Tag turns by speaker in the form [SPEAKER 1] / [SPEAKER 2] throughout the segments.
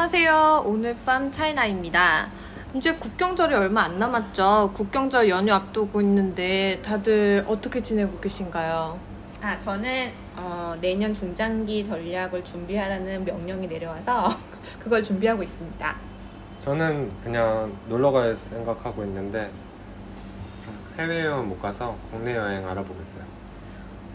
[SPEAKER 1] 안녕하세요. 오늘 밤 차이나입니다. 이제 국경절이 얼마 안 남았죠. 국경절 연휴 앞두고 있는데 다들 어떻게 지내고 계신가요?
[SPEAKER 2] 아, 저는 어, 내년 중장기 전략을 준비하라는 명령이 내려와서 그걸 준비하고 있습니다.
[SPEAKER 3] 저는 그냥 놀러 갈 생각하고 있는데 해외 여행 못 가서 국내 여행 알아보고 있어요.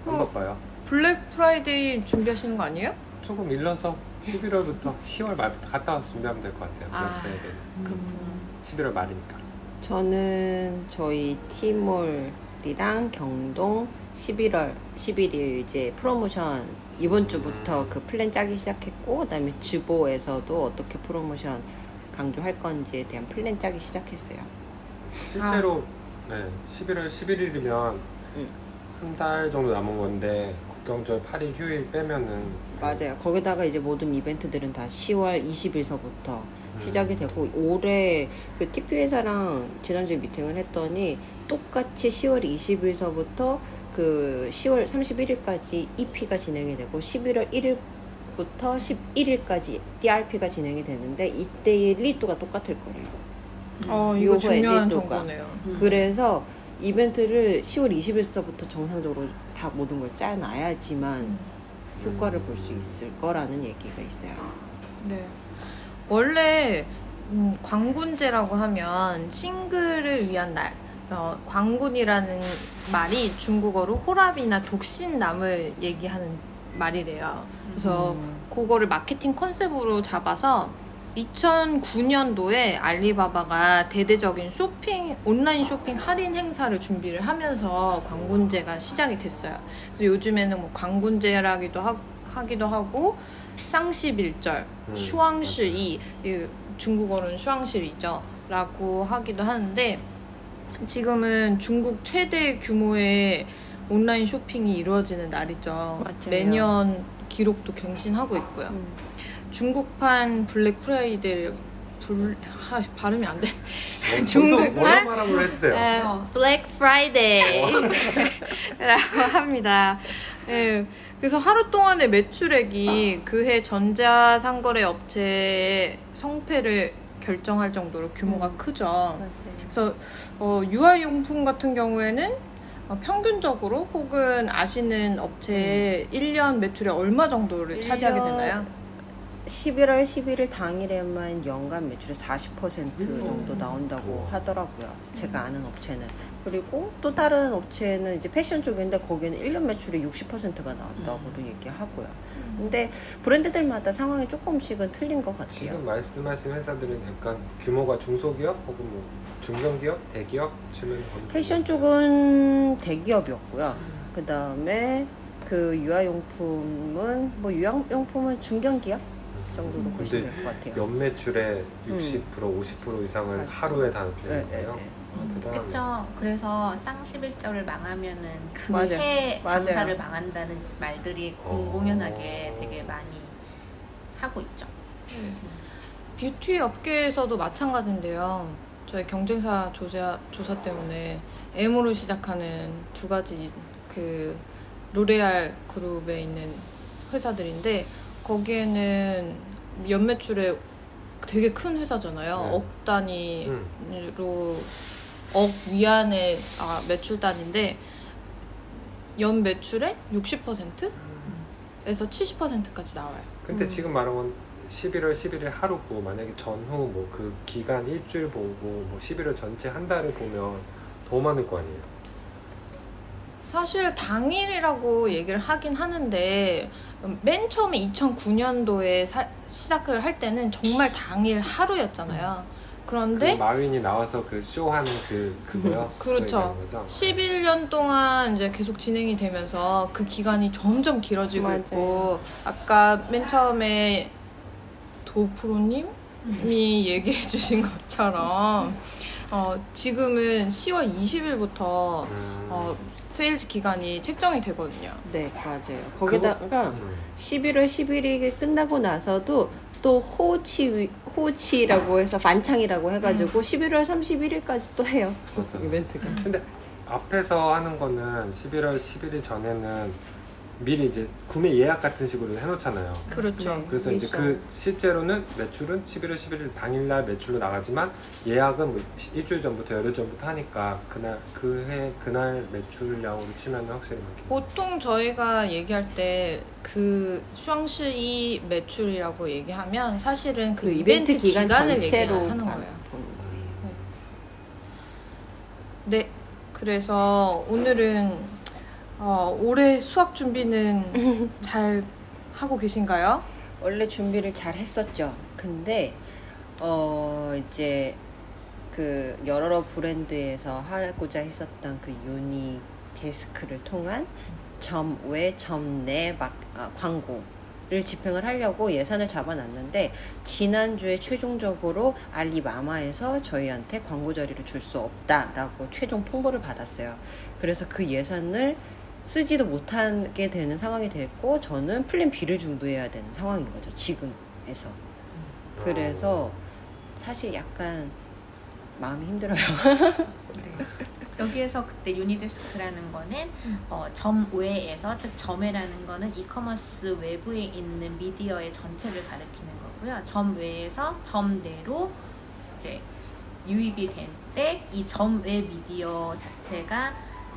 [SPEAKER 3] 안
[SPEAKER 1] 어.
[SPEAKER 3] 바빠요.
[SPEAKER 1] 블랙 프라이데이 준비하시는 거 아니에요?
[SPEAKER 3] 조금 일러서 11월부터 10월 말부터 갔다 와서 준비하면 될 것 같아요.
[SPEAKER 1] 아.
[SPEAKER 3] 프라이데이.
[SPEAKER 1] 그렇구나.
[SPEAKER 3] 11월 말이니까.
[SPEAKER 4] 저는 저희 티몰이랑 경동 11월 11일 이제 프로모션 이번 주부터
[SPEAKER 3] 음.
[SPEAKER 4] 그 플랜 짜기 시작했고 그다음에 주보에서도 어떻게 프로모션 강조할 건지에 대한 플랜 짜기 시작했어요.
[SPEAKER 3] 실제로 네, 11월 11일이면
[SPEAKER 4] 음.
[SPEAKER 3] 한달 정도 남은 건데 국경절 8일 휴일 빼면은
[SPEAKER 4] 맞아요. 거기다가 이제 모든 이벤트들은 다 10월 20일서부터
[SPEAKER 3] 음.
[SPEAKER 4] 시작이 되고 올해 그 TP 회사랑 지난주에 미팅을 했더니 똑같이 10월 20일서부터 그 10월 31일까지 EP가 진행이 되고 11월 1일부터 11일까지 DRP가 진행이 되는데 이때의 리드가 똑같을 거예요.
[SPEAKER 1] 어, 이거
[SPEAKER 4] 요거
[SPEAKER 1] 중요한
[SPEAKER 4] 에디토가.
[SPEAKER 1] 정보네요.
[SPEAKER 4] 그래서 이벤트를 10월 20일서부터 정상적으로 다 모든 걸 짜놔야지만
[SPEAKER 1] 음.
[SPEAKER 4] 효과를 볼 수 있을 거라는 얘기가 있어요.
[SPEAKER 1] 네. 원래 음, 광군제라고 하면 싱글을 위한 날. 어, 광군이라는 말이 중국어로 호랍이나 독신남을 얘기하는 말이래요. 그래서
[SPEAKER 4] 음.
[SPEAKER 1] 그거를 마케팅 컨셉으로 잡아서 2009년도에 알리바바가 대대적인 쇼핑 온라인 쇼핑 할인 행사를 준비를 하면서 광군제가 시작이 됐어요. 그래서 요즘에는 뭐 광군제라기도 하, 하기도 하고 쌍십일절,
[SPEAKER 3] 음,
[SPEAKER 1] 슈왕시이 이 중국어로는 슈왕시이죠. 라고 하기도 하는데 지금은 중국 최대 규모의 온라인 쇼핑이 이루어지는 날이죠.
[SPEAKER 4] 맞아요.
[SPEAKER 1] 매년 기록도 갱신하고 있고요.
[SPEAKER 4] 음.
[SPEAKER 1] 중국판 블랙 프라이데이 불 하, 발음이 안 돼.
[SPEAKER 3] 뭐,
[SPEAKER 1] 중국-
[SPEAKER 3] 중국 뭐라 말하고 해주세요.
[SPEAKER 1] 에, 블랙 프라이데이라고 합니다. 예, 그래서 하루 동안의 매출액이 그해 전자상거래 업체의 성패를 결정할 정도로 규모가
[SPEAKER 4] 음.
[SPEAKER 1] 크죠.
[SPEAKER 4] 맞아요.
[SPEAKER 1] 그래서 어, 유아용품 같은 경우에는 어, 평균적으로 혹은 아시는 업체의 1년 매출의 얼마 정도를 차지하게
[SPEAKER 4] 음.
[SPEAKER 1] 되나요?
[SPEAKER 4] 11월 11일 당일에만 연간 매출의 40%
[SPEAKER 3] 음.
[SPEAKER 4] 정도 나온다고
[SPEAKER 3] 음.
[SPEAKER 4] 하더라고요. 제가 아는 업체는. 그리고 또 다른 업체는 이제 패션 쪽인데 거기는 1년 매출의 60%가 나왔다고도 얘기하고요. 근데 브랜드들마다 상황이 조금씩은 틀린 것 같아요.
[SPEAKER 3] 지금 말씀하신 회사들은 약간 규모가 중소기업 혹은 뭐 중견기업, 대기업 치면 어느 정도?
[SPEAKER 4] 패션 쪽은 대기업이었고요. 그 다음에 그 유아용품은 뭐 유아용품은 중견기업 정도로
[SPEAKER 3] 음.
[SPEAKER 4] 보시면
[SPEAKER 3] 근데
[SPEAKER 4] 될것 같아요.
[SPEAKER 3] 연매출의
[SPEAKER 4] 음.
[SPEAKER 3] 60% 50% 이상을. 하루에 다
[SPEAKER 4] 네,
[SPEAKER 3] 내는
[SPEAKER 4] 네,
[SPEAKER 3] 거예요.
[SPEAKER 4] 네.
[SPEAKER 3] 아, 대단하네.
[SPEAKER 2] 그렇죠. 그래서 쌍십일절을 망하면은
[SPEAKER 4] 맞아요.
[SPEAKER 2] 그해. 장사를 망한다는 말들이
[SPEAKER 3] 어.
[SPEAKER 2] 공공연하게 되게 많이 하고 있죠.
[SPEAKER 1] 뷰티 업계에서도 마찬가지인데요. 저희 경쟁사 조사, 조사 때문에 M으로 시작하는 두 가지 그 로레알 그룹에 있는 회사들인데 거기에는 연매출에 되게 큰 회사잖아요.
[SPEAKER 3] 네.
[SPEAKER 1] 억 단위로
[SPEAKER 3] 음.
[SPEAKER 1] 억 위안의 아, 매출 단인데 연 매출의 60%에서 70%까지 나와요.
[SPEAKER 3] 근데
[SPEAKER 4] 음.
[SPEAKER 3] 지금 말한 건 11월 11일 하루고 만약에 전후 뭐 그 기간 일주일 보고 뭐 11월 전체 한 달을 보면 더 많을 거 아니에요.
[SPEAKER 1] 사실 당일이라고 얘기를 하긴 하는데 음, 맨 처음에 2009년도에 시작을 할 때는 정말 당일 하루였잖아요. 그런데
[SPEAKER 3] 그 마윈이 나와서 그 쇼하는 그 그거요.
[SPEAKER 1] 그렇죠.
[SPEAKER 3] 그거 얘기하는 거죠?
[SPEAKER 1] 11년 동안 이제 계속 진행이 되면서 그 기간이 점점 길어지고
[SPEAKER 4] 맞아요.
[SPEAKER 1] 있고 아까 맨 처음에 도프로님이 얘기해 주신 것처럼 어, 지금은 10월 20일부터
[SPEAKER 3] 음.
[SPEAKER 1] 어, 세일즈 기간이 책정이 되거든요.
[SPEAKER 4] 네, 맞아요. 거기다가
[SPEAKER 3] 음.
[SPEAKER 4] 11월 11일이 끝나고 나서도 또 后期 后期라고 해서 返场이라고 해가지고 11월 31일까지 또 해요
[SPEAKER 3] 맞아.
[SPEAKER 4] 이벤트가.
[SPEAKER 3] 근데 앞에서 하는 거는 11월 11일 전에는 미리 이제 구매 예약 같은 식으로 해놓잖아요.
[SPEAKER 1] 그렇죠.
[SPEAKER 4] 네.
[SPEAKER 3] 그래서 이제. 그 실제로는 매출은 11월 11일 당일날 매출로 나가지만 예약은 뭐 일주일 전부터 열흘 전부터 하니까 그날 그 해 그날 매출량으로 치면 확실히 많겠죠.
[SPEAKER 1] 보통 저희가 얘기할 때그 슈앙시이 매출이라고 얘기하면 사실은 그,
[SPEAKER 4] 그 이벤트 기간
[SPEAKER 1] 기간을
[SPEAKER 4] 전체로
[SPEAKER 1] 얘기하는
[SPEAKER 4] 반-
[SPEAKER 1] 거예요.
[SPEAKER 3] 음.
[SPEAKER 1] 네. 그래서 오늘은 어, 올해 수학 준비는 잘 하고 계신가요?
[SPEAKER 4] 원래 준비를 잘 했었죠. 근데 어 이제 그 여러 브랜드에서 하고자 했었던 그 유니 데스크를 통한 점 외 점 내 막 아, 광고를 집행을 하려고 예산을 잡아놨는데 지난주에 최종적으로 알리마마에서 저희한테 광고 자리를 줄 수 없다라고 최종 통보를 받았어요. 그래서 그 예산을 쓰지도 못하게 되는 상황이 됐고 저는 plan B를 준비해야 되는 상황인 거죠 지금에서 그래서 사실 약간 마음이 힘들어요
[SPEAKER 2] 네. 여기에서 그때 유니데스크라는 거는 어, 점 외에서 즉 점외라는 거는 이커머스 외부에 있는 미디어의 전체를 가리키는 거고요. 점 외에서 점 내로 이제 유입이 될때이 점 외 미디어 자체가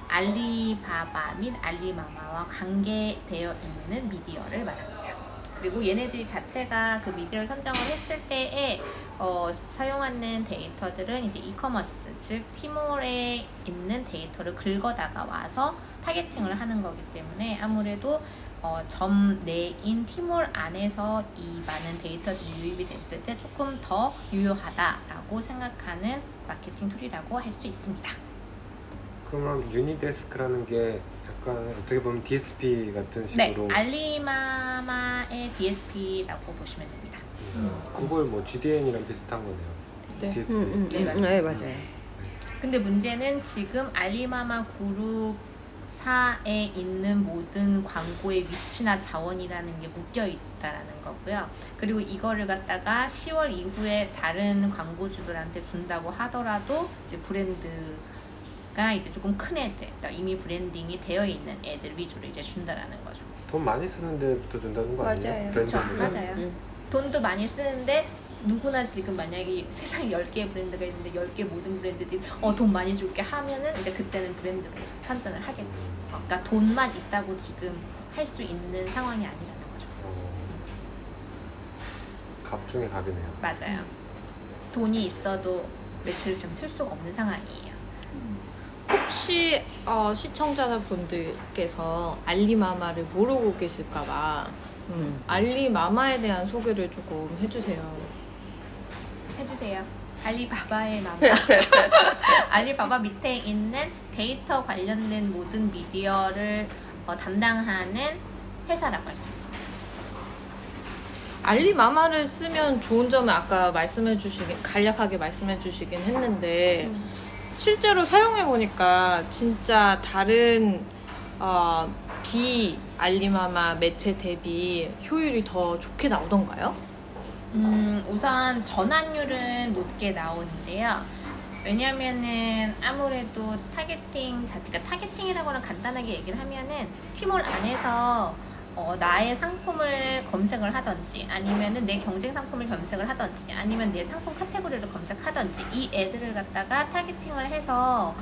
[SPEAKER 2] 알리바바 및 알리마마와 관계되어 있는 미디어를 말합니다. 그리고 얘네들이 자체가 그 미디어를 선정을 했을 때에 어, 사용하는 데이터들은 이제 이커머스 즉 티몰에 있는 데이터를 긁어다가 와서 targeting을 하는 거기 때문에 아무래도 어, 점 내인 티몰 안에서 이 많은 데이터들이 유입이 됐을 때 조금 더 유효하다라고 생각하는 마케팅 툴이라고 할 수 있습니다.
[SPEAKER 3] 그러면 유니데스크라는 게 약간 어떻게 보면 DSP 같은
[SPEAKER 2] 네,
[SPEAKER 3] 식으로
[SPEAKER 2] 알리마마의 DSP라고 보시면 됩니다.
[SPEAKER 3] 음, 구글 뭐 GDN이랑 비슷한 거네요.
[SPEAKER 1] 네.
[SPEAKER 3] DSP.
[SPEAKER 4] 음, 음,
[SPEAKER 2] 네,
[SPEAKER 4] 음,
[SPEAKER 2] 맞습니다.
[SPEAKER 4] 네 맞아요
[SPEAKER 2] 근데 문제는 지금 알리마마 그룹 사에 있는 모든 광고의 위치나 자원이라는 게 묶여 있다라는 거고요. 그리고 이거를 갖다가 10월 이후에 다른 광고주들한테 준다고 하더라도 이제 브랜드 가 이제 조금 큰 애들, 그러니까 이미 branding이 되어 있는 애들 위주로 이제 준다라는 거죠.
[SPEAKER 3] 돈 많이 쓰는 데부터 준다는 거 아니에요?
[SPEAKER 4] 맞아요.
[SPEAKER 2] 그쵸,
[SPEAKER 3] 브랜드는?
[SPEAKER 2] 맞아요.
[SPEAKER 4] 음.
[SPEAKER 2] 돈도 많이 쓰는데 누구나 지금 만약에 세상에 10개의 브랜드가 있는데 10개 모든 브랜드들이 어, 돈 많이 줄게 하면은 이제 그때는 브랜드가 판단을 하겠지. 어, 그러니까 돈만 있다고 지금 할 수 있는 상황이 아니라는 거죠.
[SPEAKER 3] 어, 갑 중에 갑이네요.
[SPEAKER 2] 맞아요. 돈이 있어도 매출을 좀틀 수가 없는 상황이에요.
[SPEAKER 1] 혹시 어, 시청자분들께서 알리마마를 모르고 계실까봐 음, 알리마마에 대한 소개를 조금 해주세요.
[SPEAKER 2] 해주세요. 알리바바의 마마. 알리바바 밑에 있는 데이터 관련된 모든 미디어를 어, 담당하는 회사라고 할 수 있습니다.
[SPEAKER 1] 알리마마를 쓰면 좋은 점은 아까 말씀해 주시긴 간략하게 말씀해 주시긴 했는데 실제로 사용해 보니까 진짜 다른 어, 비 알리마마 매체 대비 효율이 더 좋게 나오던가요?
[SPEAKER 2] 음, 우선 전환율은 높게 나오는데요. 왜냐면은 아무래도 targeting 자체가 targeting이라고는 간단하게 얘기를 하면은 티몰 안에서 어, 나의 상품을 검색을 하든지 아니면은 내 경쟁 상품을 검색을 하든지 아니면 내 상품 카테고리를 검색하든지 이 애들을 갖다가 타겟팅을 해서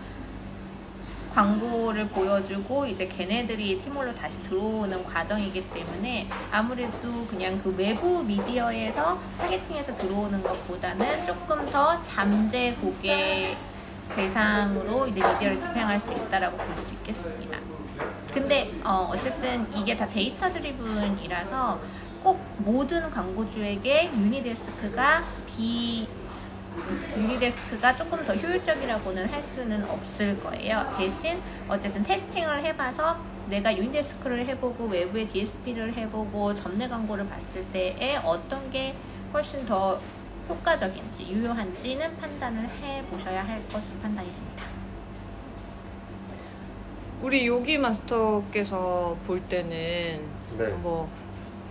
[SPEAKER 2] 광고를 보여주고 이제 걔네들이 티몰로 다시 들어오는 과정이기 때문에 아무래도 그냥 그 외부 미디어에서 타겟팅해서 들어오는 것보다는 조금 더 잠재 고객 대상으로 이제 미디어를 집행할 수 있다라고 볼 수 있겠습니다. 근데 어, 어쨌든 이게 다 data-driven이라서 꼭 모든 광고주에게 유니데스크가 비 유니데스크가 조금 더 효율적이라고는 할 수는 없을 거예요. 대신 어쨌든 testing을 해봐서 내가 유니데스크를 해보고 외부의 DSP를 해보고 점내 광고를 봤을 때에 어떤 게 훨씬 더 효과적인지 유효한지는 판단을 해 보셔야 할 것으로 판단이 됩니다.
[SPEAKER 1] 우리 요기 마스터께서 볼 때는
[SPEAKER 3] 네.
[SPEAKER 1] 뭐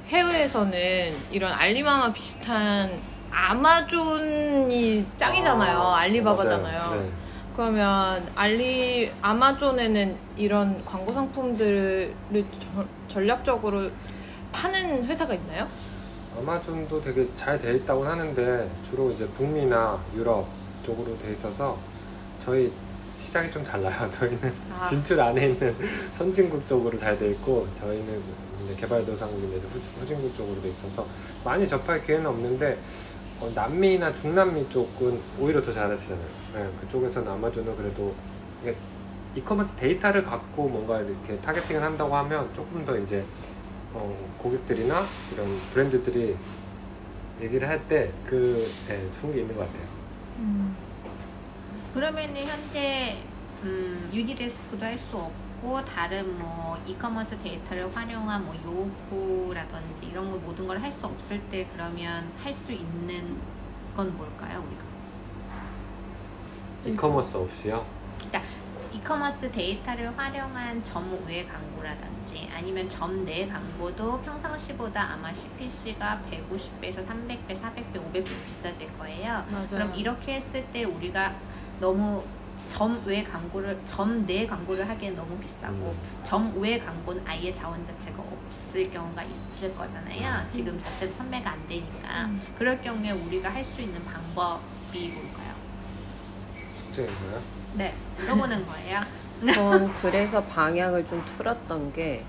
[SPEAKER 1] 해외에서는 이런 알리마마 비슷한 아마존이 짱이잖아요.
[SPEAKER 3] 아,
[SPEAKER 1] 알리바바잖아요.
[SPEAKER 3] 네.
[SPEAKER 1] 그러면 알리 아마존에는 이런 광고 상품들을 저- 전략적으로 파는 회사가 있나요?
[SPEAKER 3] 아마존도 되게 잘 돼 있다고 하는데 주로 이제 북미나 유럽 쪽으로 돼 있어서 저희 시장이 좀 달라요. 저희는
[SPEAKER 1] 아.
[SPEAKER 3] 진출 안에 있는 선진국 쪽으로 잘 돼 있고 저희는 이제 개발도상국인데 후진국 쪽으로 돼 있어서 많이 접할 기회는 없는데 어, 남미나 중남미 쪽은 오히려 더 잘하시잖아요. 네, 그쪽에서는 아마존은 그래도 이게 이커머스 데이터를 갖고 뭔가 이렇게 targeting을 한다고 하면 조금 더 이제 어, 고객들이나 이런 브랜드들이 얘기를 할 때그 네, 좋은 게 있는 것 같아요.
[SPEAKER 1] 음.
[SPEAKER 2] 그러면은 현재 음, 유니데스크도 할 수 없고 다른 뭐 이커머스 데이터를 활용한 뭐 광고라든지 이런 거 모든 걸 할 수 없을 때 그러면 할 수 있는 건 뭘까요 우리가?
[SPEAKER 3] 이커머스 없이요.
[SPEAKER 2] 이커머스 데이터를 활용한 점 외 광고라든지 아니면 점 내 광고도 평상시보다 아마 CPC가 150배에서 300배, 400배, 500배 비싸질 거예요.
[SPEAKER 1] 맞아요.
[SPEAKER 2] 그럼 이렇게 했을 때 우리가 너무 점외 광고를 점 내 광고를 하기엔 너무 비싸고
[SPEAKER 3] 음.
[SPEAKER 2] 점외 광고는 아예 자원 자체가 없을 경우가 있을 거잖아요. 지금 자체도 판매가 안 되니까
[SPEAKER 1] 음.
[SPEAKER 2] 그럴 경우에 우리가 할 수 있는 방법이 뭘까요?
[SPEAKER 3] 숙제인가요?
[SPEAKER 2] 네, 물어보는 거예요.
[SPEAKER 4] 전 그래서 방향을 좀 틀었던 게,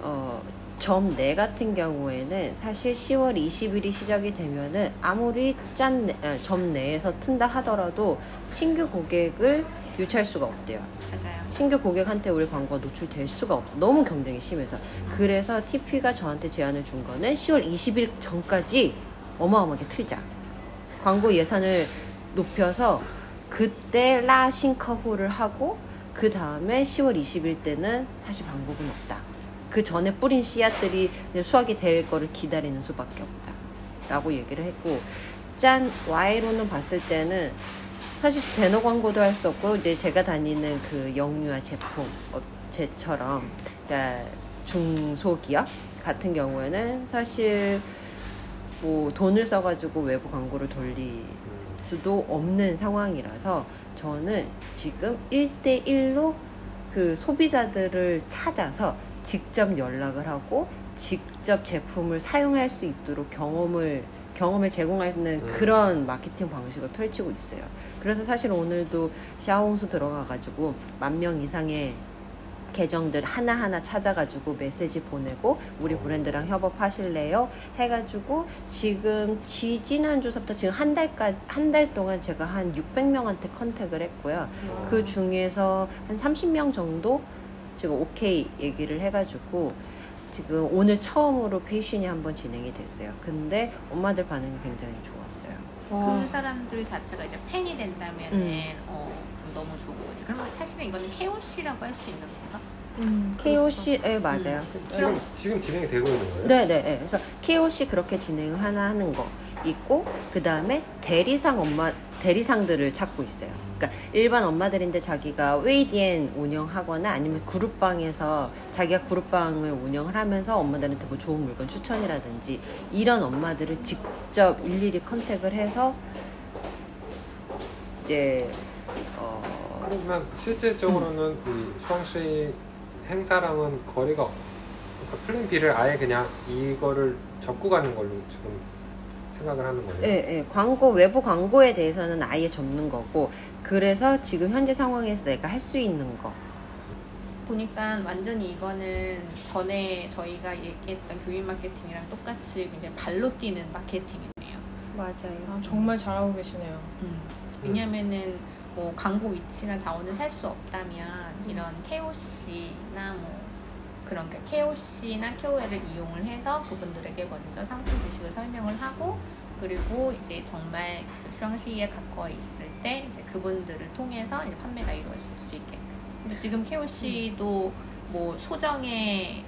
[SPEAKER 4] 어, 점 내 같은 경우에는 사실 10월 20일이 시작이 되면은 아무리 짠, 내- 아, 점 내에서 튼다 하더라도 신규 고객을 유치할 수가 없대요.
[SPEAKER 2] 맞아요.
[SPEAKER 4] 신규 고객한테 우리 광고가 노출될 수가 없어. 너무 경쟁이 심해서. 그래서 TP가 저한테 제안을 준 거는 10월 20일 전까지 어마어마하게 틀자. 광고 예산을 높여서 그때 라싱커호를 하고 그 다음에 10월 20일 때는 사실 방법은 없다. 그 전에 뿌린 씨앗들이 수확이 될 거를 기다리는 수밖에 없다. 라고 얘기를 했고, 짠, Y로는 봤을 때는 사실 배너 광고도 할 수 없고, 이제 제가 다니는 그 영유아 제품 업체처럼, 그러니까 중소기업 같은 경우에는 사실 뭐 돈을 써가지고 외부 광고를 돌리
[SPEAKER 3] 음.
[SPEAKER 4] 수도 없는 상황이라서 저는 지금 1대1로 그 소비자들을 찾아서 직접 연락을 하고 직접 제품을 사용할 수 있도록 경험을 경험을 제공하는
[SPEAKER 3] 음.
[SPEAKER 4] 그런 마케팅 방식을 펼치고 있어요. 그래서 사실 오늘도 샤오홍수 들어가가지고 만 명 이상의 계정들 하나하나 찾아가지고 메시지 보내고 우리
[SPEAKER 3] 어.
[SPEAKER 4] 브랜드랑 협업하실래요? 해가지고 지금 지지난 주서부터 지금 한 달까지 한 달 동안 제가 한 600명한테 컨택을 했고요.
[SPEAKER 1] 와.
[SPEAKER 4] 그 중에서 한 30명 정도 지금 오케이 얘기를 해가지고 지금 오늘 처음으로 페이션이 한번 진행이 됐어요. 근데 엄마들 반응이 굉장히 좋았어요.
[SPEAKER 1] 와.
[SPEAKER 2] 그 사람들 자체가 이제 팬이 된다면은
[SPEAKER 4] 음.
[SPEAKER 2] 어, 너무 좋은 거지. 그러면 사실은 이거는 KOC라고 할 수 있는 건가?
[SPEAKER 1] 음,
[SPEAKER 4] KOC에 맞아요.
[SPEAKER 3] 지금 지금 진행이 되고 있는 거예요?
[SPEAKER 4] 네네. 네. 그래서 KOC 그렇게 진행을 하나 하는 거 있고 그 다음에 대리상 엄마 대리상들을 찾고 있어요. 그러니까 일반 엄마들인데 자기가 微店 운영하거나 아니면 그룹방에서 자기가 그룹방을 운영을 하면서 엄마들한테 뭐 좋은 물건 추천이라든지 이런 엄마들을 직접 일일이 contact을 해서 이제 어
[SPEAKER 3] 그러면 실질적으로는 이 双十一 행사랑은 거리가 그러니까 plan B를 아예 그냥 이거를 접고 가는 걸로 지금 생각을 하는 거예요.
[SPEAKER 4] 예, 예. 광고, 외부 광고에 대해서는 아예 접는 거고, 그래서 지금 현재 상황에서 내가 할 수 있는 거.
[SPEAKER 2] 보니까 완전히 이거는 전에 저희가 얘기했던 교인 마케팅이랑 똑같이 이제 발로 뛰는 마케팅이네요.
[SPEAKER 4] 맞아요.
[SPEAKER 1] 아, 정말 잘하고 계시네요.
[SPEAKER 2] 음. 왜냐면은 뭐 광고 위치나 자원을 살 수 없다면 이런 KOC나 뭐 그런 그 KOC나 KOL을 이용을 해서 그분들에게 먼저 상품 지식을 설명을 하고 그리고 이제 정말 슈앙시에 가까워 있을 때 이제 그분들을 통해서 이제 판매가 이루어질 수 있게. 근데 지금 KOC도 뭐 소정의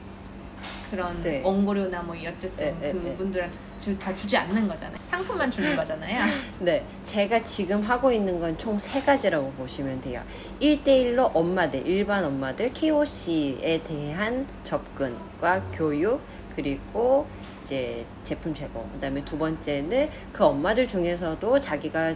[SPEAKER 2] 그런
[SPEAKER 4] 네.
[SPEAKER 2] 원고료나 뭐 어쨌든
[SPEAKER 4] 네, 네, 네.
[SPEAKER 2] 그분들한테 주, 다 주지 않는 거잖아요. 상품만 주는 거잖아요.
[SPEAKER 4] 네. 제가 지금 하고 있는 건 총 세 가지라고 보시면 돼요. 1대1로 엄마들, 일반 엄마들, KOC에 대한 접근과 교육, 그리고 이제 제품 제공. 그 다음에 두 번째는 그 엄마들 중에서도 자기가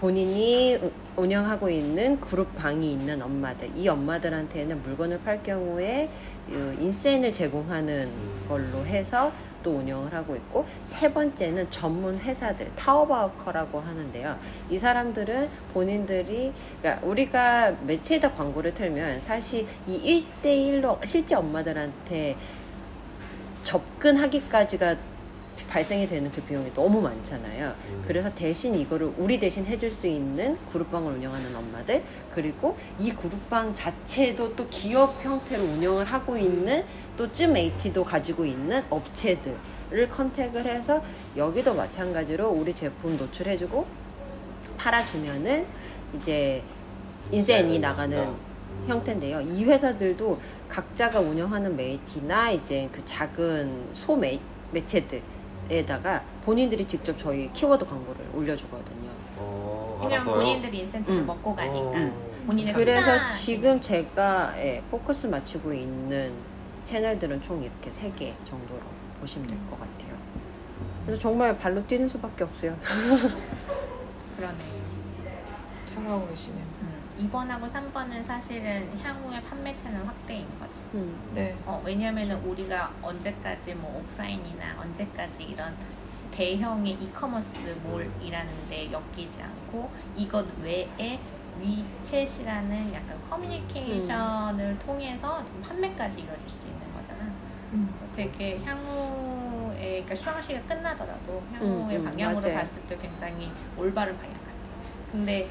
[SPEAKER 4] 본인이 우- 운영하고 있는 그룹 방이 있는 엄마들 이 엄마들한테는 물건을 팔 경우에 그 인센을 제공하는
[SPEAKER 3] 음.
[SPEAKER 4] 걸로 해서 또 운영을 하고 있고 세 번째는 전문 회사들 타오바우커라고 하는데요. 이 사람들은 본인들이 그러니까 우리가 매체에다 광고를 틀면 사실 이 1대1로 실제 엄마들한테 접근하기까지가 발생이 되는 그 비용이 너무 많잖아요.
[SPEAKER 3] 음.
[SPEAKER 4] 그래서 대신 이거를 우리 대신 해줄 수 있는 그룹방을 운영하는 엄마들 그리고 이 그룹방 자체도 또 기업 형태로 운영을 하고 있는 또쯤 AT도 가지고 있는 업체들을 컨택을 해서 여기도 마찬가지로 우리 제품 노출해주고 팔아주면은 이제 인센이 나가는
[SPEAKER 3] 음.
[SPEAKER 4] 형태인데요. 이 회사들도 각자가 운영하는 메이티나 이제 그 작은 소 매, 매체들에다가 본인들이 직접 저희 키워드 광고를 올려주거든요.
[SPEAKER 3] 어,
[SPEAKER 2] 왜냐면
[SPEAKER 3] 알았어요.
[SPEAKER 2] 본인들이 인센티브를
[SPEAKER 4] 음.
[SPEAKER 2] 먹고 가니까
[SPEAKER 3] 어.
[SPEAKER 2] 본인의
[SPEAKER 4] 그래서
[SPEAKER 2] 투자
[SPEAKER 4] 지금 제가 예, 포커스 맞추고 있는 채널들은 총 이렇게 세개 정도로 보시면 될 것 같아요. 그래서 정말 발로 뛰는 수밖에 없어요.
[SPEAKER 2] 그러네.
[SPEAKER 1] 잘하고 계시네요.
[SPEAKER 2] 음, 2번하고 3번은 사실은 향후의 판매 채널 확대인 거지.
[SPEAKER 4] 음.
[SPEAKER 1] 네.
[SPEAKER 2] 어, 왜냐면은 우리가 언제까지 뭐 오프라인이나 언제까지 이런 대형의 이커머스 몰이라는 데 엮이지 않고 이것 외에 위챗이라는 약간 커뮤니케이션을 통해서 지금 판매까지 이루어질 수 있는 거잖아.
[SPEAKER 1] 음.
[SPEAKER 2] 되게 향후에 그러니까 수강시가 끝나더라도 향후의
[SPEAKER 4] 음, 음,
[SPEAKER 2] 방향으로
[SPEAKER 4] 맞아요.
[SPEAKER 2] 봤을 때 굉장히 올바른 방향 같아요. 근데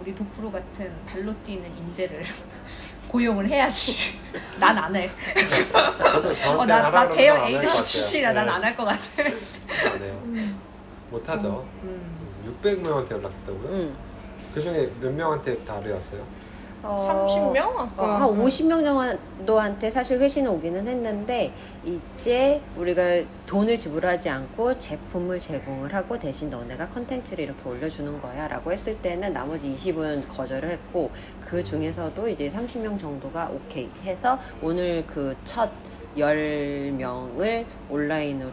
[SPEAKER 2] 우리 도프로 같은 발로 뛰는 인재를 고용을 해야지. 난 안 해. 어, 나, 나 대형 에이전시. 출신이라 난
[SPEAKER 3] 네.
[SPEAKER 2] 안할 것 같아.
[SPEAKER 3] 안 해요. 못하죠.
[SPEAKER 2] 음.
[SPEAKER 3] 600명한테 연락했다고요?
[SPEAKER 4] 음.
[SPEAKER 3] 그 중에 몇 명한테 왔어요?
[SPEAKER 4] 어,
[SPEAKER 1] 30명
[SPEAKER 4] 어,
[SPEAKER 1] 아까
[SPEAKER 4] 한 50명 정도한테 사실 회신은 오기는 했는데 이제 우리가 돈을 지불하지 않고 제품을 제공을 하고 대신 너네가 컨텐츠를 이렇게 올려주는 거야 라고 했을 때는 나머지 20은 거절을 했고 그 중에서도 이제 30명 정도가 오케이 해서 오늘 그 첫 10명을 온라인으로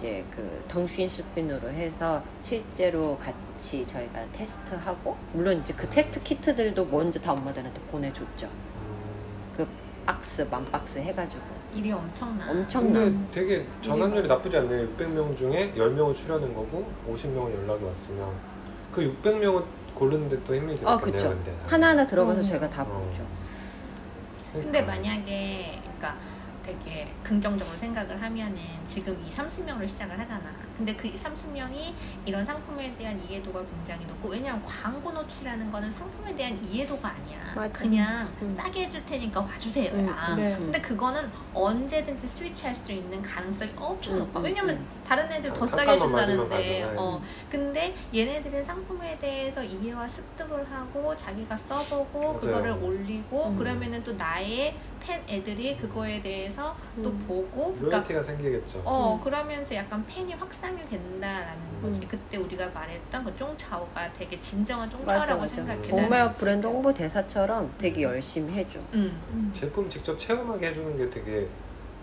[SPEAKER 4] 이제 그 腾讯视频으로 해서 실제로 같이 저희가 테스트하고 물론 이제 그 테스트 키트들도 먼저 다 엄마들한테 보내줬죠.
[SPEAKER 3] 음.
[SPEAKER 4] 그 박스 만 박스 해가지고
[SPEAKER 2] 일이 엄청나.
[SPEAKER 4] 엄청나.
[SPEAKER 3] 근데 되게 전환율이 나쁘지 않네요. 600명 중에 10명을 출연한 거고 50명은 연락이 왔으면 그 600명은 고르는데 또 힘이 들었겠네요.
[SPEAKER 4] 아 그쵸.
[SPEAKER 3] 근데.
[SPEAKER 4] 하나하나 들어가서
[SPEAKER 1] 음.
[SPEAKER 4] 제가 다
[SPEAKER 3] 어.
[SPEAKER 4] 보죠.
[SPEAKER 2] 근데
[SPEAKER 3] 그러니까.
[SPEAKER 2] 만약에 그러니까 되게 긍정적으로 생각을 하면은 지금 이 30명으로 시작을 하잖아. 근데 그 30명이 이런 상품에 대한 이해도가 굉장히 높고 왜냐면 광고 노출이라는 거는 상품에 대한 이해도가 아니야.
[SPEAKER 4] 맞아.
[SPEAKER 2] 그냥
[SPEAKER 4] 음.
[SPEAKER 2] 싸게 해줄 테니까 와주세요 야.
[SPEAKER 4] 음, 음,
[SPEAKER 1] 네.
[SPEAKER 4] 음.
[SPEAKER 2] 근데 그거는 언제든지 스위치할 수 있는 가능성이 엄청
[SPEAKER 4] 음,
[SPEAKER 2] 높아.
[SPEAKER 4] 음,
[SPEAKER 2] 왜냐면
[SPEAKER 4] 음.
[SPEAKER 2] 다른 애들 더
[SPEAKER 3] 자-
[SPEAKER 2] 싸게 해준다는데. 어. 근데 얘네들은 상품에 대해서 이해와 습득을 하고 자기가 써보고
[SPEAKER 3] 맞아요.
[SPEAKER 2] 그거를 올리고
[SPEAKER 4] 음.
[SPEAKER 2] 그러면은 또 나의 팬 애들이 그거에 대해서 또
[SPEAKER 4] 음.
[SPEAKER 2] 보고 그러니까
[SPEAKER 3] 생기겠죠.
[SPEAKER 2] 어
[SPEAKER 4] 음.
[SPEAKER 2] 그러면서 약간 팬이 확산 이 된다라는 거지.
[SPEAKER 4] 음.
[SPEAKER 2] 그때 우리가 말했던 그 쫑차오가 되게 진정한 쫑차오라고. 생각해. 나는
[SPEAKER 4] 브랜드. 홍보 대사처럼 되게 열심히 해줘.
[SPEAKER 2] 음.
[SPEAKER 1] 음.
[SPEAKER 3] 제품 직접 체험하게 해주는 게 되게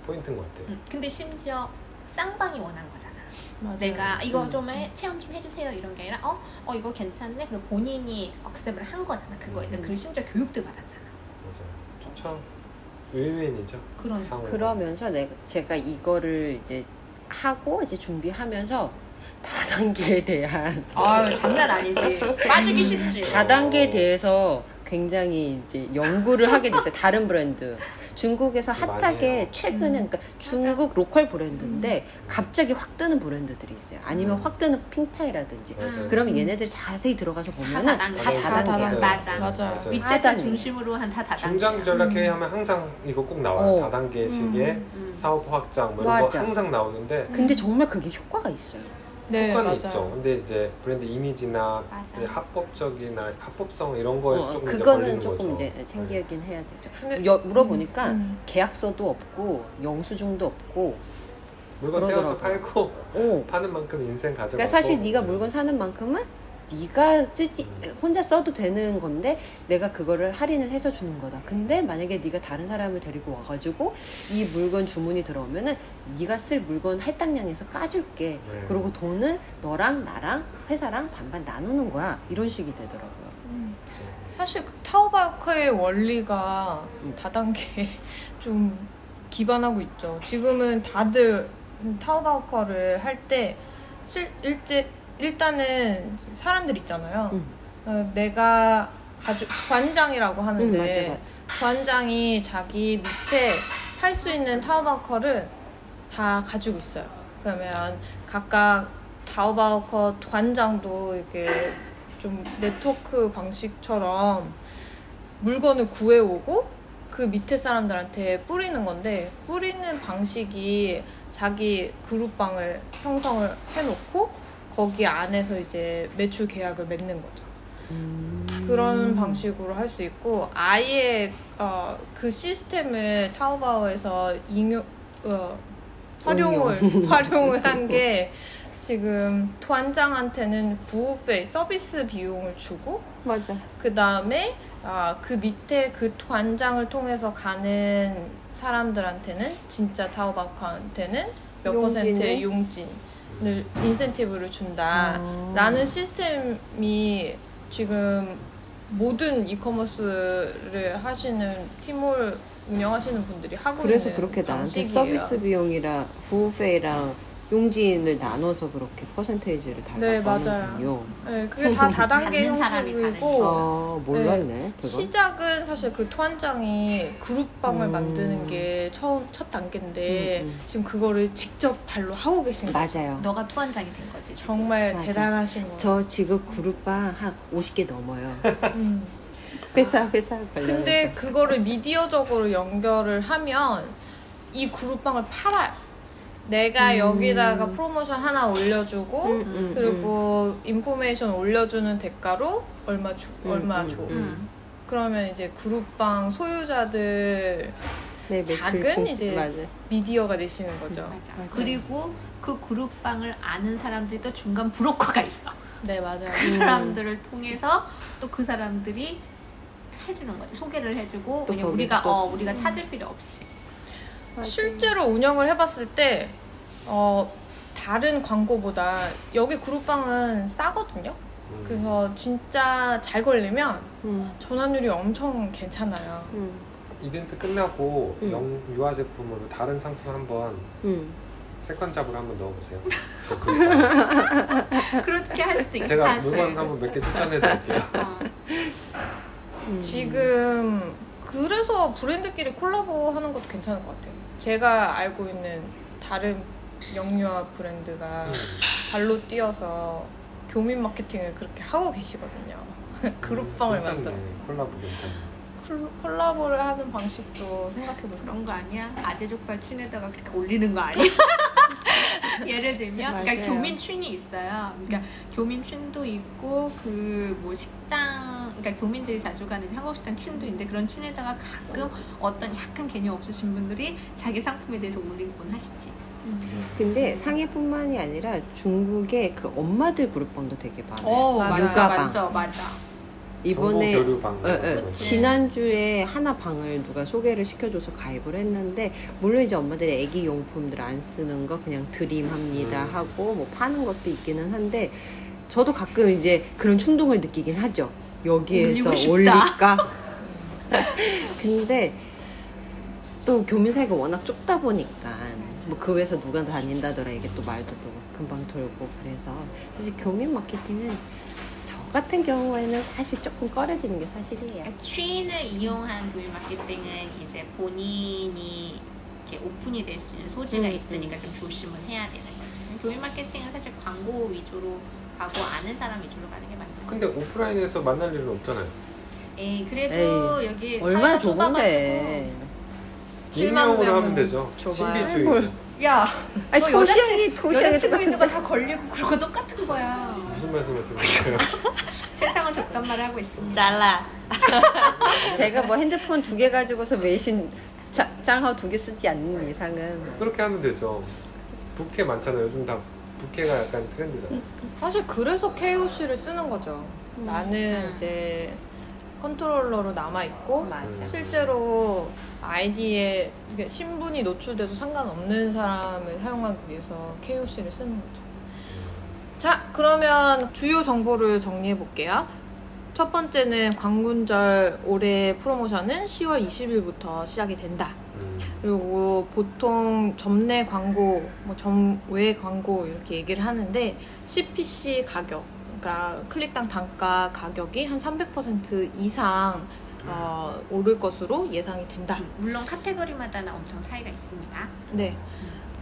[SPEAKER 3] 포인트인 것 같아요.
[SPEAKER 2] 음. 근데 심지어 쌍방이 원한 거잖아.
[SPEAKER 1] 맞아요.
[SPEAKER 2] 내가 이거
[SPEAKER 4] 음.
[SPEAKER 2] 좀 해, 체험 좀 해주세요 이런 게 아니라 어, 어 이거 괜찮네 그리고 본인이 억셉을 한 거잖아 그거에 대한
[SPEAKER 4] 음.
[SPEAKER 2] 그리고 심지어 교육도 받았잖아
[SPEAKER 3] 맞아요.
[SPEAKER 2] 그런
[SPEAKER 3] 상호.
[SPEAKER 4] 그러면서 내가 제가 이거를 이제 하고 이제 준비하면서 다단계에 대한
[SPEAKER 2] 아유 장난 아니지 빠지기 쉽지
[SPEAKER 4] 다단계에 대해서 굉장히 이제 연구를 하게 됐어요. 다른 브랜드. 중국에서
[SPEAKER 3] 많이
[SPEAKER 4] 핫하게. 최근에
[SPEAKER 1] 음.
[SPEAKER 4] 그러니까 중국 로컬 브랜드인데 갑자기 확 뜨는 브랜드들이 있어요. 아니면
[SPEAKER 3] 음.
[SPEAKER 4] 확 뜨는 핑타이라든지.
[SPEAKER 3] 맞아요.
[SPEAKER 4] 그러면
[SPEAKER 1] 음.
[SPEAKER 4] 얘네들 자세히 들어가서
[SPEAKER 2] 다
[SPEAKER 4] 보면은
[SPEAKER 2] 다단계
[SPEAKER 4] 다 다단계야.
[SPEAKER 2] 맞아.
[SPEAKER 1] 맞아요.
[SPEAKER 2] 위챗을
[SPEAKER 4] 하단계.
[SPEAKER 2] 중심으로 한 다 다단계
[SPEAKER 3] 중장기 전략
[SPEAKER 1] 음.
[SPEAKER 3] 회의 하면 항상 이거 꼭 나와요.
[SPEAKER 4] 어.
[SPEAKER 3] 다단계식의
[SPEAKER 2] 음.
[SPEAKER 3] 사업 확장 뭐 이런 거
[SPEAKER 4] 맞아.
[SPEAKER 3] 항상 나오는데
[SPEAKER 4] 근데 정말 그게 효과가 있어요.
[SPEAKER 1] 네,
[SPEAKER 3] 효과는
[SPEAKER 1] 맞아요.
[SPEAKER 3] 있죠. 근데 이제 브랜드 이미지나
[SPEAKER 2] 맞아.
[SPEAKER 3] 합법적이나 합법성 이런 거에서
[SPEAKER 4] 어,
[SPEAKER 3] 조금 이제
[SPEAKER 4] 그거는
[SPEAKER 3] 걸리는
[SPEAKER 4] 조금
[SPEAKER 3] 거죠.
[SPEAKER 4] 이제 챙기긴 해야 되죠.
[SPEAKER 1] 근데-
[SPEAKER 4] 여- 물어보니까
[SPEAKER 1] 음.
[SPEAKER 4] 계약서도 없고 영수증도 없고.
[SPEAKER 3] 물건 떼어서
[SPEAKER 4] 그러더라고요.
[SPEAKER 3] 팔고
[SPEAKER 4] 오.
[SPEAKER 3] 파는 만큼 인생 가져가고
[SPEAKER 4] 그러니까 사실 네가
[SPEAKER 3] 네.
[SPEAKER 4] 물건 사는 만큼은 네가 쓰지 혼자 써도 되는 건데 내가 그거를 할인을 해서 주는 거다. 근데 만약에 네가 다른 사람을 데리고 와가지고 이 물건 주문이 들어오면은 네가 쓸 물건 할당량에서 까줄게.
[SPEAKER 3] 네.
[SPEAKER 4] 그리고 돈은 너랑 나랑 회사랑 반반 나누는 거야. 이런 식이 되더라고요.
[SPEAKER 1] 사실 그 타오바크의 원리가
[SPEAKER 4] 음.
[SPEAKER 1] 다단계에 좀 기반하고 있죠. 지금은 다들 타오바커를 할때 일제 일단은 사람들 있잖아요.
[SPEAKER 4] 음.
[SPEAKER 1] 어, 내가 가족 관장이라고 하는데 음,
[SPEAKER 4] 맞아, 맞아.
[SPEAKER 1] 관장이 자기 밑에 할수 있는 타워바우커를 다 가지고 있어요. 그러면 각각 타워바우커 관장도 이렇게 좀 네트워크 방식처럼 물건을 구해오고 그 밑에 사람들한테 뿌리는 건데 뿌리는 방식이 자기 그룹방을 형성을 해놓고 거기 안에서 이제 매출 계약을 맺는 거죠.
[SPEAKER 4] 음.
[SPEAKER 1] 그런 방식으로 할 수 있고 아예 어, 그 시스템을 타오바오에서 ing용 어, 활용을 활용을 한 게 지금团장한테는 후페 서비스 비용을 주고
[SPEAKER 4] 맞아.
[SPEAKER 1] 그 다음에 아, 그 밑에 그团장을 통해서 가는 사람들한테는 진짜 타오바오한테는 몇
[SPEAKER 4] 용진을?
[SPEAKER 1] 퍼센트의 용진 을 인센티브를 준다.
[SPEAKER 4] 아.
[SPEAKER 1] 라는 시스템이 지금 모든 이커머스를 하시는 팀을 운영하시는 분들이 하고
[SPEAKER 4] 그래서
[SPEAKER 1] 있는
[SPEAKER 4] 그렇게 나한테
[SPEAKER 1] 방식이에요.
[SPEAKER 4] 서비스 비용이랑 후페이랑 용진을 나눠서 그렇게 퍼센테이지를 달라고
[SPEAKER 1] 네, 맞아요.
[SPEAKER 4] 하는군요.
[SPEAKER 1] 네, 그게 다 다단계
[SPEAKER 2] 받는 사람이
[SPEAKER 1] 형식이고
[SPEAKER 4] 아, 몰랐네. 그거.
[SPEAKER 1] 시작은 사실 그 투한장이 그룹방을
[SPEAKER 4] 음.
[SPEAKER 1] 만드는 게 처음 첫 단계인데
[SPEAKER 4] 음, 음.
[SPEAKER 1] 지금 그거를 직접 발로 하고 계신 거예요.
[SPEAKER 4] 맞아요.
[SPEAKER 2] 너가 투한장이 된 거지. 지금.
[SPEAKER 1] 정말
[SPEAKER 4] 맞아.
[SPEAKER 1] 대단하신 거예요.
[SPEAKER 4] 저 지금 그룹방 한 50개 넘어요.
[SPEAKER 1] 음.
[SPEAKER 4] 회사 회사 관련.
[SPEAKER 1] 근데 그거를 미디어적으로 연결을 하면 이 그룹방을 팔아요. 내가
[SPEAKER 4] 음.
[SPEAKER 1] 여기다가 프로모션 하나 올려주고
[SPEAKER 4] 음, 음,
[SPEAKER 1] 그리고 인포메이션 올려주는 대가로 얼마 주
[SPEAKER 4] 음,
[SPEAKER 1] 얼마
[SPEAKER 4] 음,
[SPEAKER 1] 줘.
[SPEAKER 4] 음.
[SPEAKER 2] 응.
[SPEAKER 1] 그러면 이제 그룹방 소유자들
[SPEAKER 4] 네, 매출
[SPEAKER 1] 작은
[SPEAKER 4] 중-
[SPEAKER 1] 이제
[SPEAKER 4] 맞아.
[SPEAKER 1] 미디어가 되시는 거죠.
[SPEAKER 2] 맞아.
[SPEAKER 4] 맞아요.
[SPEAKER 2] 그리고 그 그룹방을 아는 사람들이 또 중간 브로커가 있어.
[SPEAKER 1] 네 맞아요.
[SPEAKER 2] 그
[SPEAKER 4] 음.
[SPEAKER 2] 사람들을 통해서 또 그 사람들이 해주는 거지. 소개를 해주고
[SPEAKER 4] 거기서
[SPEAKER 2] 우리가
[SPEAKER 4] 또-
[SPEAKER 2] 어 우리가 찾을 필요 없이.
[SPEAKER 4] 맞아.
[SPEAKER 1] 실제로 운영을 해봤을 때 어, 다른 광고보다 여기 그룹방은 싸거든요.
[SPEAKER 3] 음.
[SPEAKER 1] 그래서 진짜 잘 걸리면
[SPEAKER 4] 음,
[SPEAKER 1] 전환율이 엄청 괜찮아요.
[SPEAKER 4] 음,
[SPEAKER 3] 이벤트 끝나고
[SPEAKER 4] 음.
[SPEAKER 3] 영, 유아 제품으로 다른 상품 한번
[SPEAKER 4] 음.
[SPEAKER 3] second job으로 한번 넣어보세요. 그.
[SPEAKER 2] 그렇게 할 수도 있어
[SPEAKER 3] 제가
[SPEAKER 2] 사실.
[SPEAKER 3] 물건 한번 몇 개 추천해드릴게요.
[SPEAKER 2] 어.
[SPEAKER 4] 음.
[SPEAKER 1] 지금 그래서 브랜드끼리 콜라보 하는 것도 괜찮을 것 같아요. 제가 알고 있는 다른 영유아 브랜드가
[SPEAKER 3] 음.
[SPEAKER 1] 발로 뛰어서 교민 마케팅을 그렇게 하고 계시거든요. 그룹방을
[SPEAKER 3] 괜찮네.
[SPEAKER 1] 만들었어.
[SPEAKER 3] 콜라보 괜찮네.
[SPEAKER 1] 콜- 콜라보를 하는 방식도 생각해볼 수
[SPEAKER 2] 그런. 거 아니야? 아재 족발 춘에다가 그렇게 올리는 거 아니야? 예를 들면, 그러니까
[SPEAKER 4] 맞아요.
[SPEAKER 2] 교민 춘이 있어요. 그러니까 교민 춘도 있고 그 뭐 식당, 그러니까 교민들이 자주 가는 한국 식당 춘도 있는데 그런 춘에다가 가끔 어떤 약간 개념 없으신 분들이 자기 상품에 대해서 올리곤 하시지.
[SPEAKER 4] 근데 상해뿐만이 아니라 중국의 그 엄마들 그룹방도 되게 많아요.
[SPEAKER 2] 어,
[SPEAKER 1] 맞아.
[SPEAKER 2] 맞아, 맞아.
[SPEAKER 4] 이번에
[SPEAKER 3] 정보 교류 방.
[SPEAKER 4] 예, 예. 지난주에 하나 방을 누가 소개를 시켜줘서 가입을 했는데 물론 이제 엄마들이 애기 용품들 안 쓰는 거 그냥 드림합니다
[SPEAKER 3] 음.
[SPEAKER 4] 하고 뭐 파는 것도 있기는 한데 저도 가끔 이제 그런 충동을 느끼긴 하죠 여기에서
[SPEAKER 2] 올리고 싶다.
[SPEAKER 4] 올릴까 근데 또 교민 사이가 워낙 좁다 보니까 뭐 그 외에서 누가 다닌다더라 이게 또 말도 또 금방 돌고 그래서 사실 교민 마케팅은 저 같은 경우에는 사실 조금 꺼려지는 게 사실이에요.
[SPEAKER 2] 그러니까 트윈을 이용한 교육 마케팅은 이제 본인이 이렇게 오픈이 될 수 있는 소지가
[SPEAKER 4] 음,
[SPEAKER 2] 있으니까 좀 조심을 해야 되는 거지. 교육 마케팅은 사실 광고 위주로 가고 아는 사람 위주로 가는 게 맞는 거
[SPEAKER 3] 근데 오프라인에서 만날 일은 없잖아요.
[SPEAKER 2] 에이 그래도 여기
[SPEAKER 4] 얼마나 좁은데.
[SPEAKER 1] 칠만
[SPEAKER 3] 익명으로 하면 되죠. 신비주의.
[SPEAKER 2] 야
[SPEAKER 4] 아니
[SPEAKER 2] 너
[SPEAKER 4] 토시양이 토시양이
[SPEAKER 2] 여자친구 있는 거
[SPEAKER 4] 똑같은데.
[SPEAKER 2] 다 걸리고 그런 거 똑같은 거야.
[SPEAKER 3] 무슨 말씀하시는 거예요?
[SPEAKER 2] 세상은 말을 하고 있습니다.
[SPEAKER 1] 잘라.
[SPEAKER 4] 제가 뭐 핸드폰 두 개 가지고서 微信 짜- 짱하고 두 개 쓰지 않는 이상은 뭐.
[SPEAKER 3] 그렇게 하면 되죠. 부캐 많잖아요. 요즘 다 부캐가 약간 트렌드잖아.
[SPEAKER 1] 사실 그래서 KOC를 쓰는 거죠.
[SPEAKER 4] 음.
[SPEAKER 1] 나는
[SPEAKER 2] 음.
[SPEAKER 1] 이제 컨트롤러로 남아 있고
[SPEAKER 4] 맞아.
[SPEAKER 1] 실제로 아이디에 이게 신분이 노출돼도 상관없는 사람을 사용하기 위해서 KOC를 쓰는 거죠. 자, 그러면 주요 정보를 정리해 볼게요. 첫 번째는 광군절 올해 프로모션은 10월 20일부터 시작이 된다.
[SPEAKER 3] 음.
[SPEAKER 1] 그리고 보통 점내 광고, 뭐 점외 광고 이렇게 얘기를 하는데 CPC 가격, 그러니까 클릭당 단가 가격이 한 300% 이상 어, 오를 것으로 예상이 된다.
[SPEAKER 2] 물론 카테고리마다 는 엄청 차이가 있습니다.
[SPEAKER 1] 네.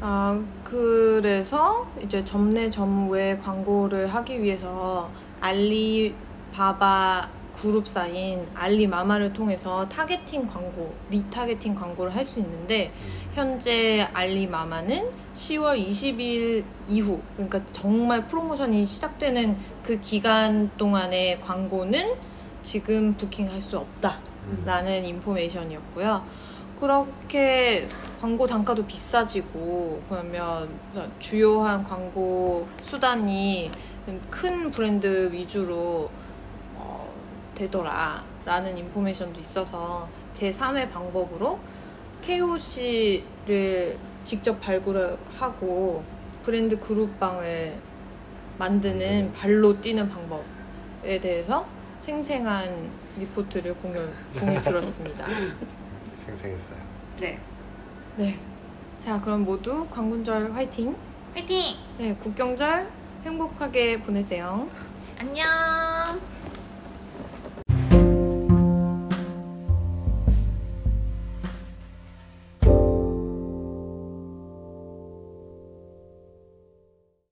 [SPEAKER 1] 아, 그래서 이제 점내 점외 광고를 하기 위해서 알리바바 그룹사인 알리마마를 통해서 targeting 광고, retargeting 광고를 할 수 있는데 현재 알리마마는 10월 20일 이후, 그러니까 정말 프로모션이 시작되는 그 기간 동안의 광고는 지금 부킹할 수 없다.
[SPEAKER 3] 음.
[SPEAKER 1] 라는 인포메이션이었고요. 그렇게 광고 단가도 비싸지고 그러면 주요한 광고 수단이 큰 브랜드 위주로 어, 되더라 라는 인포메이션도 있어서 제 3의 방법으로 KOC를 직접 발굴하고 브랜드 그룹방을 만드는 발로 뛰는 방법에 대해서 생생한 리포트를 공유, 공유 들었습니다.
[SPEAKER 3] 생생했어요.
[SPEAKER 2] 네.
[SPEAKER 1] 네. 자, 그럼 모두 광군절 화이팅!
[SPEAKER 2] 화이팅!
[SPEAKER 1] 네, 국경절 행복하게 보내세요.
[SPEAKER 2] 안녕!